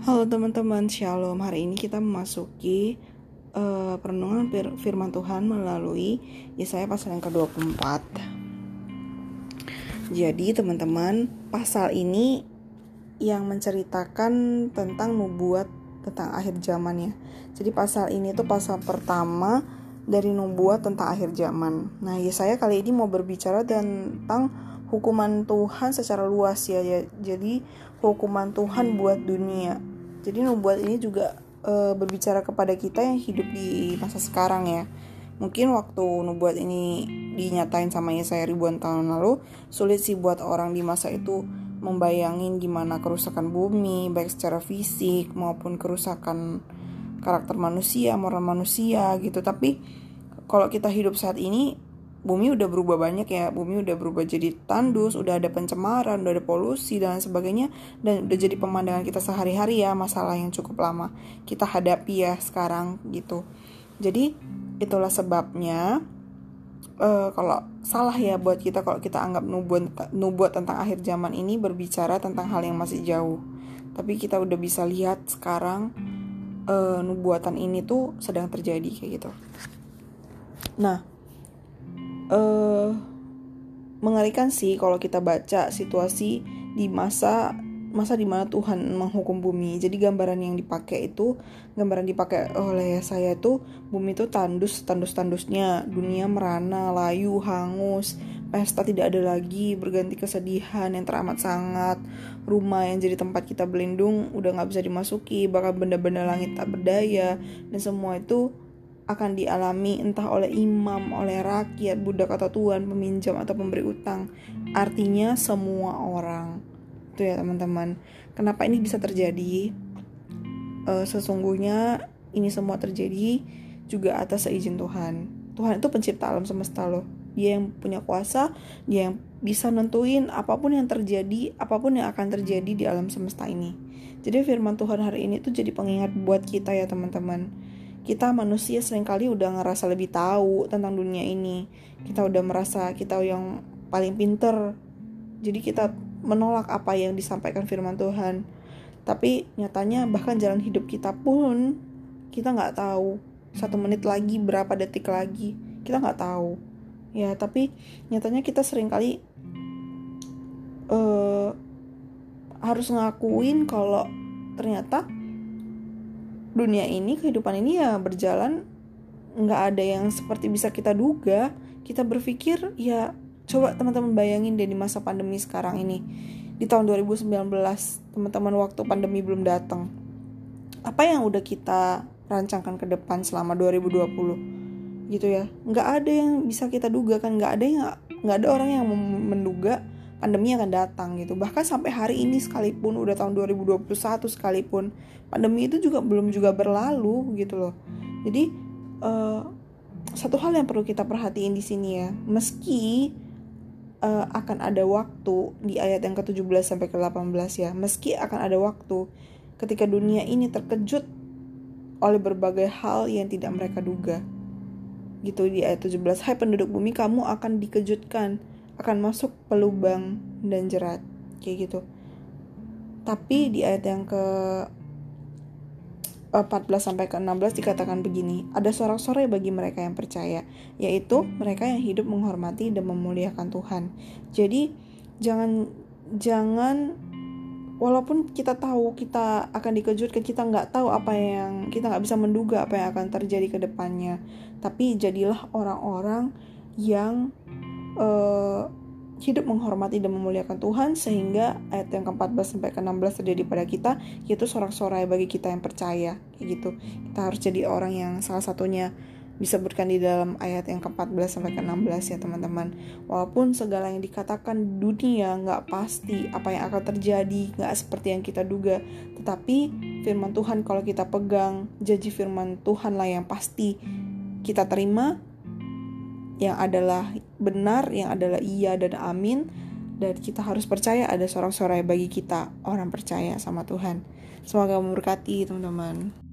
Halo teman-teman, Shalom. Hari ini kita memasuki uh, perenungan fir firman Tuhan melalui Yesaya pasal yang ke-24. Jadi, teman-teman, pasal ini yang menceritakan tentang nubuat tentang akhir zaman ya. Jadi, pasal ini tuh pasal pertama dari nubuat tentang akhir zaman. Nah, Yesaya kali ini mau berbicara tentang hukuman Tuhan secara luas ya. Jadi, hukuman Tuhan buat dunia jadi nubuat ini juga e, berbicara kepada kita yang hidup di masa sekarang ya. Mungkin waktu nubuat ini dinyatain sama Yesaya ribuan tahun lalu, sulit sih buat orang di masa itu membayangin gimana kerusakan bumi, baik secara fisik maupun kerusakan karakter manusia, moral manusia gitu. Tapi kalau kita hidup saat ini, bumi udah berubah banyak ya. Bumi udah berubah jadi tandus udah ada pencemaran udah ada polusi dan sebagainya. Dan udah jadi pemandangan kita sehari-hari ya masalah yang cukup lama kita hadapi ya sekarang gitu. Jadi itulah sebabnya uh, kalau salah ya buat kita kalau kita anggap nubuat nubuat tentang akhir zaman ini berbicara tentang hal yang masih jauh. Tapi kita udah bisa lihat sekarang uh, nubuatan ini tuh sedang terjadi kayak gitu. Nah uh, mengerikan sih kalau kita baca situasi di masa masa di mana Tuhan menghukum bumi. Jadi gambaran yang dipakai itu gambaran dipakai oleh saya itu bumi itu tandus tandus tandusnya dunia merana layu hangus pesta tidak ada lagi berganti kesedihan yang teramat sangat. Rumah yang jadi tempat kita berlindung udah nggak bisa dimasuki bahkan benda-benda langit tak berdaya. Dan semua itu akan dialami entah oleh imam, oleh rakyat, budak atau tuan, peminjam atau pemberi utang. Artinya semua orang. Itu ya teman-teman. Kenapa ini bisa terjadi? Uh, sesungguhnya ini semua terjadi juga atas seizin Tuhan. Tuhan itu pencipta alam semesta loh. Dia yang punya kuasa, dia yang bisa nentuin apa pun yang terjadi, apa pun yang akan terjadi di alam semesta ini. Jadi firman Tuhan hari ini tuh jadi pengingat buat kita ya teman-teman kita manusia sering kali udah ngerasa lebih tahu tentang dunia ini. Kita udah merasa kita yang paling pinter. Jadi kita menolak apa yang disampaikan firman Tuhan. Tapi nyatanya bahkan jalan hidup kita pun kita nggak tahu satu menit lagi berapa detik lagi. Kita nggak tahu. Ya tapi nyatanya kita sering kali uh, harus ngakuin kalau ternyata dunia ini kehidupan ini ya berjalan nggak ada yang seperti bisa kita duga. Kita berpikir ya coba teman-teman bayangin deh di masa pandemi sekarang ini. Di tahun 2019 teman-teman waktu pandemi belum datang. Apa yang udah kita rancangkan ke depan selama 2020 gitu ya. Nggak ada yang bisa kita duga kan nggak ada yang nggak ada orang yang menduga pandemi akan datang gitu. Bahkan sampai hari ini sekalipun udah tahun 2021 sekalipun pandemi itu juga belum juga berlalu gitu loh. Jadi uh, satu hal yang perlu kita perhatiin di sini ya, meski uh, akan ada waktu di ayat yang ke-17 sampai ke-18 ya, meski akan ada waktu ketika dunia ini terkejut oleh berbagai hal yang tidak mereka duga. Gitu di ayat 17, hai penduduk bumi kamu akan dikejutkan akan masuk pelubang dan jerat kayak gitu tapi di ayat yang ke 14 sampai ke 16 dikatakan begini, ada sorak-sorai bagi mereka yang percaya, yaitu mereka yang hidup menghormati dan memuliakan Tuhan. Jadi jangan jangan walaupun kita tahu kita akan dikejutkan, kita nggak tahu apa yang kita nggak bisa menduga apa yang akan terjadi ke depannya, tapi jadilah orang-orang yang uh, hidup menghormati dan memuliakan Tuhan sehingga ayat yang ke-14 sampai ke-16 terjadi pada kita yaitu sorak-sorai bagi kita yang percaya kayak gitu. Kita harus jadi orang yang salah satunya disebutkan di dalam ayat yang ke-14 sampai ke-16 ya teman-teman. Walaupun segala yang dikatakan dunia nggak pasti apa yang akan terjadi, nggak seperti yang kita duga, tetapi firman Tuhan kalau kita pegang, janji firman Tuhan lah yang pasti kita terima yang adalah benar, yang adalah iya dan amin. Dan kita harus percaya ada sorak-sorai bagi kita, orang percaya sama Tuhan. Semoga memberkati teman-teman.